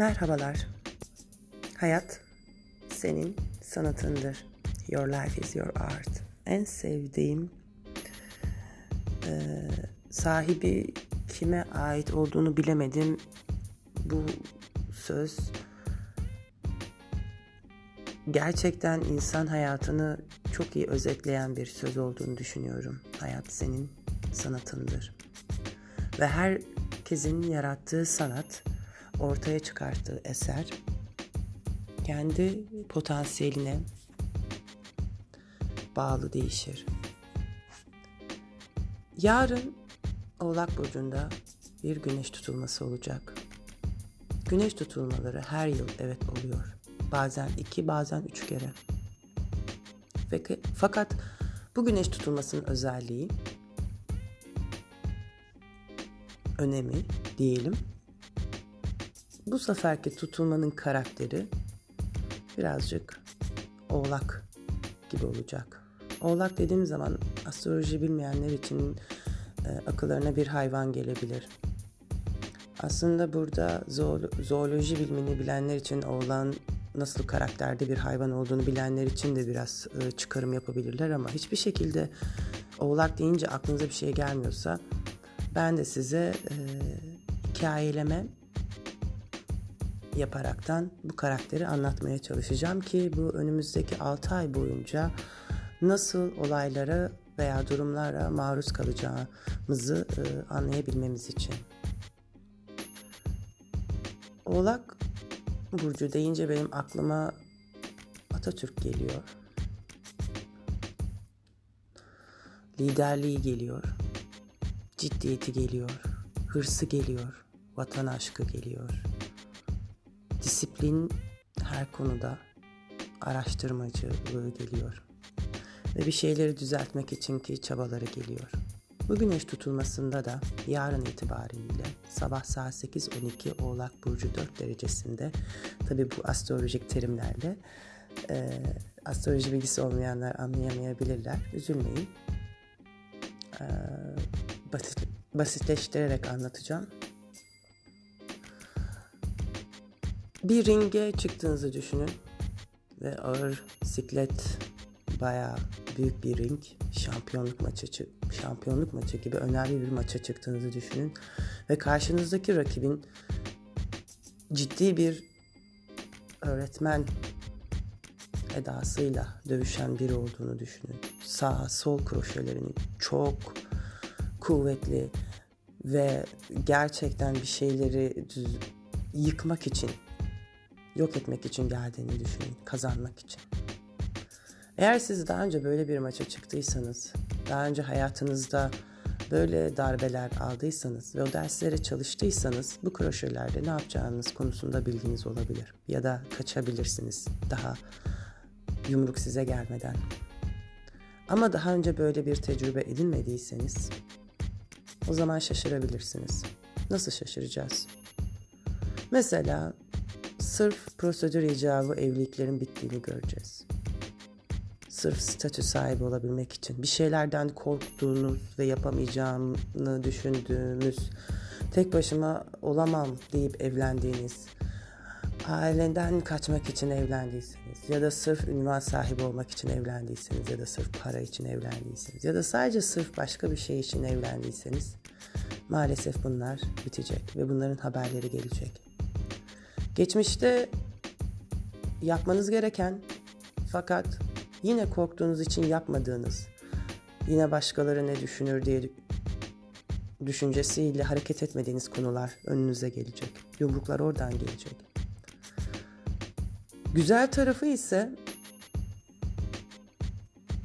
Merhabalar. Hayat senin sanatındır. Your life is your art. En sevdiğim e, sahibi kime ait olduğunu bilemedim. Bu söz gerçekten insan hayatını çok iyi özetleyen bir söz olduğunu düşünüyorum. Hayat senin sanatındır. Ve herkesin yarattığı sanat ortaya çıkarttığı eser kendi potansiyeline bağlı değişir. Yarın Oğlak Burcu'nda bir güneş tutulması olacak. Güneş tutulmaları her yıl evet oluyor. Bazen iki, bazen üç kere. Fakat bu güneş tutulmasının özelliği, önemi diyelim bu seferki tutulmanın karakteri birazcık oğlak gibi olacak. Oğlak dediğim zaman astroloji bilmeyenler için e, akıllarına bir hayvan gelebilir. Aslında burada zooloji bilimini bilenler için oğlan nasıl karakterde bir hayvan olduğunu bilenler için de biraz e, çıkarım yapabilirler ama hiçbir şekilde oğlak deyince aklınıza bir şey gelmiyorsa ben de size e, hikayeleme yaparaktan bu karakteri anlatmaya çalışacağım ki bu önümüzdeki 6 ay boyunca nasıl olaylara veya durumlara maruz kalacağımızı e, anlayabilmemiz için. Oğlak burcu deyince benim aklıma Atatürk geliyor. Liderliği geliyor. Ciddiyeti geliyor. Hırsı geliyor. Vatan aşkı geliyor disiplin her konuda araştırmacılığı geliyor. Ve bir şeyleri düzeltmek için ki çabaları geliyor. Bu güneş tutulmasında da yarın itibariyle sabah saat 8.12 Oğlak Burcu 4 derecesinde tabi bu astrolojik terimlerle e, astroloji bilgisi olmayanlar anlayamayabilirler. Üzülmeyin. E, basit, basitleştirerek anlatacağım. Bir ringe çıktığınızı düşünün ve ağır siklet bayağı büyük bir ring şampiyonluk maçı şampiyonluk maçı gibi önemli bir maça çıktığınızı düşünün ve karşınızdaki rakibin ciddi bir öğretmen edasıyla dövüşen biri olduğunu düşünün. Sağ sol kroşelerini çok kuvvetli ve gerçekten bir şeyleri düz, yıkmak için yok etmek için geldiğini düşünün, kazanmak için. Eğer siz daha önce böyle bir maça çıktıysanız, daha önce hayatınızda böyle darbeler aldıysanız ve o derslere çalıştıysanız bu kroşelerde ne yapacağınız konusunda bilginiz olabilir. Ya da kaçabilirsiniz daha yumruk size gelmeden. Ama daha önce böyle bir tecrübe edinmediyseniz o zaman şaşırabilirsiniz. Nasıl şaşıracağız? Mesela Sırf prosedür icabı evliliklerin bittiğini göreceğiz. Sırf statü sahibi olabilmek için bir şeylerden korktuğunuz ve yapamayacağını düşündüğünüz, tek başıma olamam deyip evlendiğiniz, aileden kaçmak için evlendiyseniz ya da sırf ünvan sahibi olmak için evlendiyseniz ya da sırf para için evlendiyseniz ya da sadece sırf başka bir şey için evlendiyseniz maalesef bunlar bitecek ve bunların haberleri gelecek. Geçmişte yapmanız gereken fakat yine korktuğunuz için yapmadığınız, yine başkaları ne düşünür diye düşüncesiyle hareket etmediğiniz konular önünüze gelecek. Yumruklar oradan gelecek. Güzel tarafı ise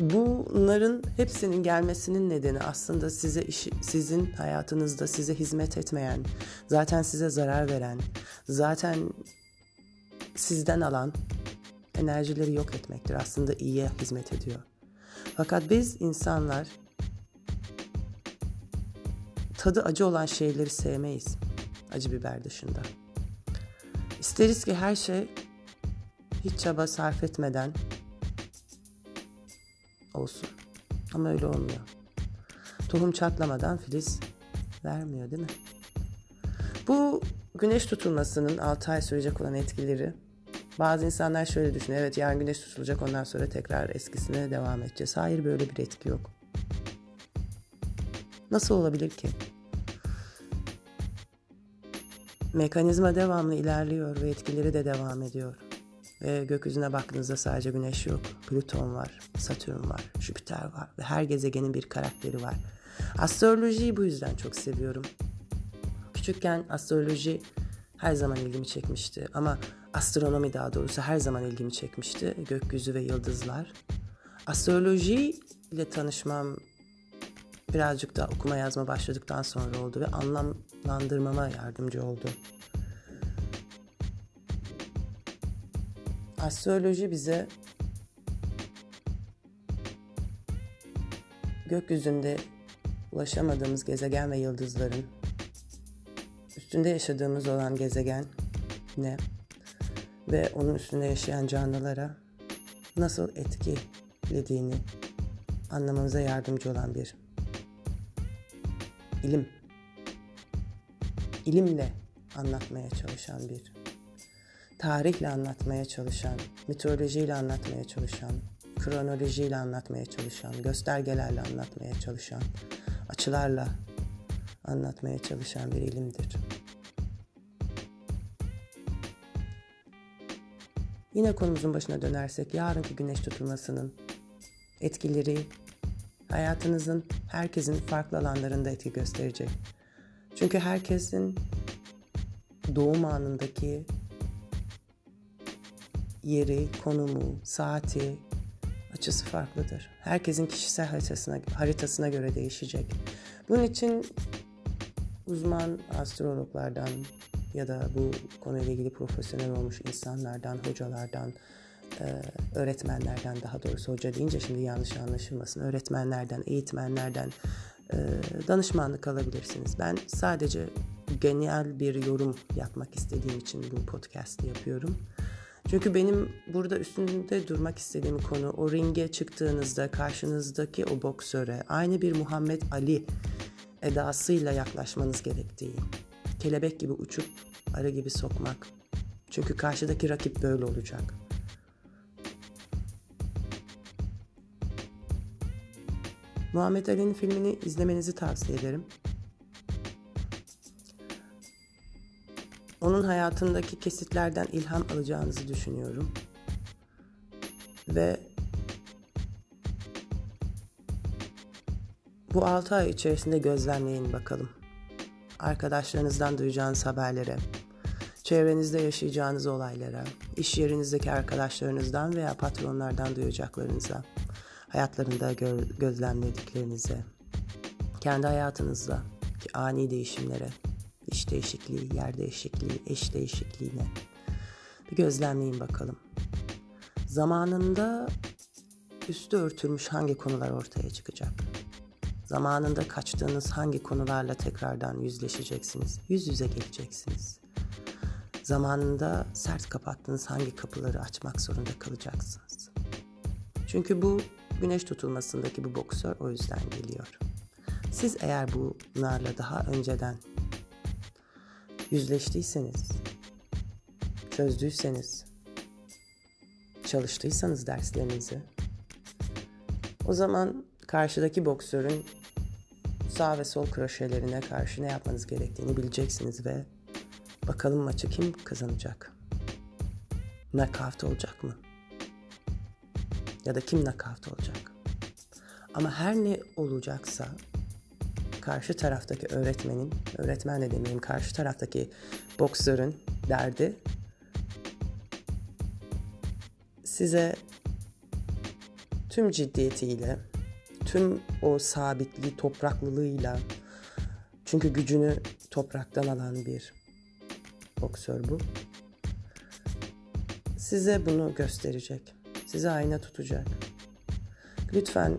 bunların hepsinin gelmesinin nedeni aslında size işi, sizin hayatınızda size hizmet etmeyen, zaten size zarar veren, zaten sizden alan enerjileri yok etmektir. Aslında iyiye hizmet ediyor. Fakat biz insanlar tadı acı olan şeyleri sevmeyiz. Acı biber dışında. İsteriz ki her şey hiç çaba sarf etmeden olsun. Ama öyle olmuyor. Tohum çatlamadan filiz vermiyor değil mi? Bu güneş tutulmasının 6 ay sürecek olan etkileri bazı insanlar şöyle düşünüyor. Evet yarın güneş tutulacak ondan sonra tekrar eskisine devam edeceğiz. Hayır böyle bir etki yok. Nasıl olabilir ki? Mekanizma devamlı ilerliyor ve etkileri de devam ediyor. Ve gökyüzüne baktığınızda sadece Güneş yok. Plüton var, Satürn var, Jüpiter var ve her gezegenin bir karakteri var. Astrolojiyi bu yüzden çok seviyorum. Küçükken astroloji her zaman ilgimi çekmişti ama astronomi daha doğrusu her zaman ilgimi çekmişti. Gökyüzü ve yıldızlar. Astroloji ile tanışmam birazcık da okuma yazma başladıktan sonra oldu ve anlamlandırmama yardımcı oldu. Astroloji bize gökyüzünde ulaşamadığımız gezegen ve yıldızların üstünde yaşadığımız olan gezegen ne ve onun üstünde yaşayan canlılara nasıl etkilediğini anlamamıza yardımcı olan bir ilim. İlimle anlatmaya çalışan bir tarihle anlatmaya çalışan, mitolojiyle anlatmaya çalışan, kronolojiyle anlatmaya çalışan, göstergelerle anlatmaya çalışan, açılarla anlatmaya çalışan bir ilimdir. Yine konumuzun başına dönersek yarınki güneş tutulmasının etkileri hayatınızın herkesin farklı alanlarında etki gösterecek. Çünkü herkesin doğum anındaki yeri, konumu, saati, açısı farklıdır. Herkesin kişisel haritasına, haritasına göre değişecek. Bunun için uzman astrologlardan ya da bu konuyla ilgili profesyonel olmuş insanlardan, hocalardan, e, öğretmenlerden daha doğrusu hoca deyince şimdi yanlış anlaşılmasın. Öğretmenlerden, eğitmenlerden e, danışmanlık alabilirsiniz. Ben sadece genel bir yorum yapmak istediğim için bu podcast'i yapıyorum. Çünkü benim burada üstünde durmak istediğim konu o ringe çıktığınızda karşınızdaki o boksöre aynı bir Muhammed Ali edasıyla yaklaşmanız gerektiği. Kelebek gibi uçup arı gibi sokmak. Çünkü karşıdaki rakip böyle olacak. Muhammed Ali'nin filmini izlemenizi tavsiye ederim. Onun hayatındaki kesitlerden ilham alacağınızı düşünüyorum. Ve bu 6 ay içerisinde gözlemleyin bakalım. Arkadaşlarınızdan duyacağınız haberlere, çevrenizde yaşayacağınız olaylara, iş yerinizdeki arkadaşlarınızdan veya patronlardan duyacaklarınıza, hayatlarında gö- gözlemlediklerinize, kendi hayatınızda ani değişimlere, iş değişikliği, yer değişikliği, eş değişikliğine bir gözlemleyin bakalım. Zamanında üstü örtülmüş hangi konular ortaya çıkacak? Zamanında kaçtığınız hangi konularla tekrardan yüzleşeceksiniz? Yüz yüze geleceksiniz. Zamanında sert kapattığınız hangi kapıları açmak zorunda kalacaksınız? Çünkü bu güneş tutulmasındaki bu boksör o yüzden geliyor. Siz eğer bunlarla daha önceden yüzleştiyseniz, çözdüyseniz, çalıştıysanız derslerinizi, o zaman karşıdaki boksörün sağ ve sol kroşelerine karşı ne yapmanız gerektiğini bileceksiniz ve bakalım maçı kim kazanacak? Knockout olacak mı? Ya da kim knockout olacak? Ama her ne olacaksa karşı taraftaki öğretmenin, öğretmen de demeyeyim, karşı taraftaki boksörün derdi size tüm ciddiyetiyle, tüm o sabitliği, topraklılığıyla çünkü gücünü topraktan alan bir boksör bu. Size bunu gösterecek. Size ayna tutacak. Lütfen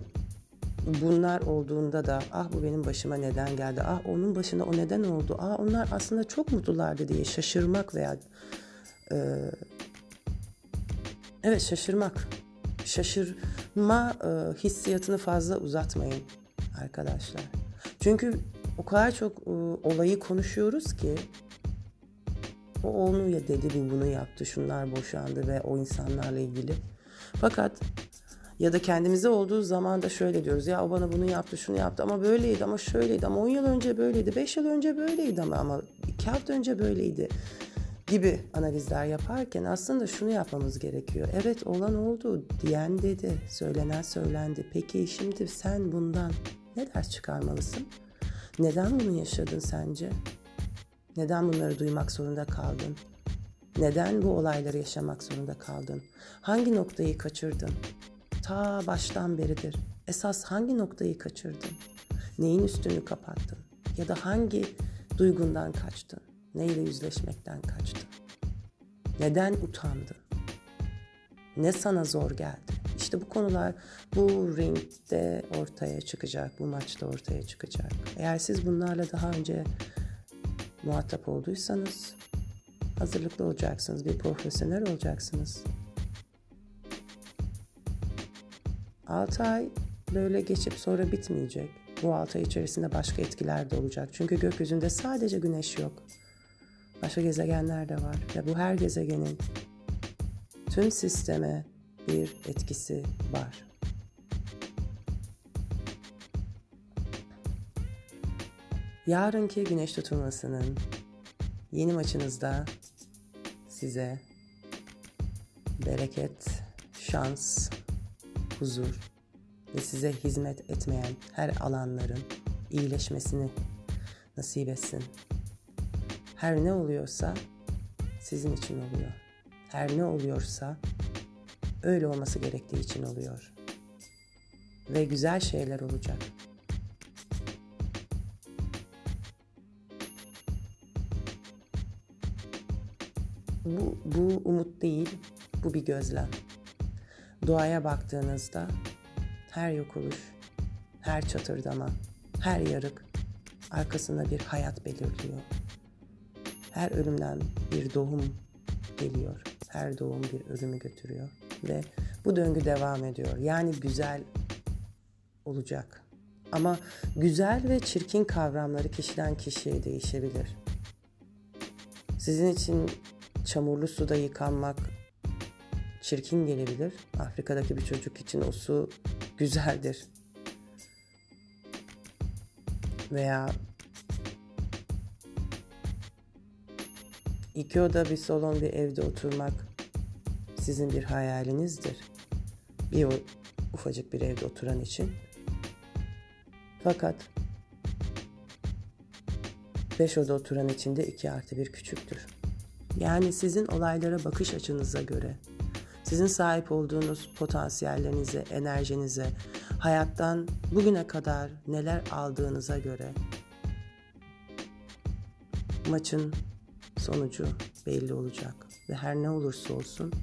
bunlar olduğunda da ah bu benim başıma neden geldi, ah onun başına o neden oldu, ah onlar aslında çok mutlulardı diye şaşırmak veya e, evet şaşırmak, şaşırma e, hissiyatını fazla uzatmayın arkadaşlar. Çünkü o kadar çok e, olayı konuşuyoruz ki O onu ya dedi, bir bunu yaptı, şunlar boşandı ve o insanlarla ilgili. Fakat ya da kendimize olduğu zaman da şöyle diyoruz. Ya o bana bunu yaptı, şunu yaptı ama böyleydi ama şöyleydi ama 10 yıl önce böyleydi, 5 yıl önce böyleydi ama ama 2 hafta önce böyleydi gibi analizler yaparken aslında şunu yapmamız gerekiyor. Evet olan oldu diyen dedi, söylenen söylendi. Peki şimdi sen bundan ne ders çıkarmalısın? Neden bunu yaşadın sence? Neden bunları duymak zorunda kaldın? Neden bu olayları yaşamak zorunda kaldın? Hangi noktayı kaçırdın? Ta baştan beridir. Esas hangi noktayı kaçırdın? Neyin üstünü kapattın? Ya da hangi duygundan kaçtın? Neyle yüzleşmekten kaçtın? Neden utandın? Ne sana zor geldi? İşte bu konular bu ringde ortaya çıkacak, bu maçta ortaya çıkacak. Eğer siz bunlarla daha önce muhatap olduysanız hazırlıklı olacaksınız, bir profesyonel olacaksınız. 6 ay böyle geçip sonra bitmeyecek. Bu 6 ay içerisinde başka etkiler de olacak. Çünkü gökyüzünde sadece güneş yok. Başka gezegenler de var ve bu her gezegenin tüm sisteme bir etkisi var. Yarınki güneş tutulmasının yeni maçınızda size bereket, şans, huzur ve size hizmet etmeyen her alanların iyileşmesini nasip etsin. Her ne oluyorsa sizin için oluyor. Her ne oluyorsa öyle olması gerektiği için oluyor. Ve güzel şeyler olacak. Bu, bu umut değil, bu bir gözlem. Doğaya baktığınızda her yok oluş, her çatırdama, her yarık arkasında bir hayat belirliyor. Her ölümden bir doğum geliyor. Her doğum bir ölümü götürüyor ve bu döngü devam ediyor. Yani güzel olacak. Ama güzel ve çirkin kavramları kişiden kişiye değişebilir. Sizin için çamurlu suda yıkanmak çirkin gelebilir. Afrika'daki bir çocuk için o su güzeldir. Veya iki oda bir salon bir evde oturmak sizin bir hayalinizdir. Bir ufacık bir evde oturan için. Fakat beş oda oturan için de iki artı bir küçüktür. Yani sizin olaylara bakış açınıza göre, sizin sahip olduğunuz potansiyellerinize, enerjinize, hayattan bugüne kadar neler aldığınıza göre maçın sonucu belli olacak ve her ne olursa olsun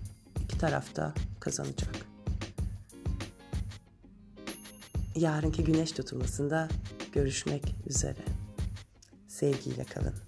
iki tarafta kazanacak. Yarınki güneş tutulmasında görüşmek üzere. Sevgiyle kalın.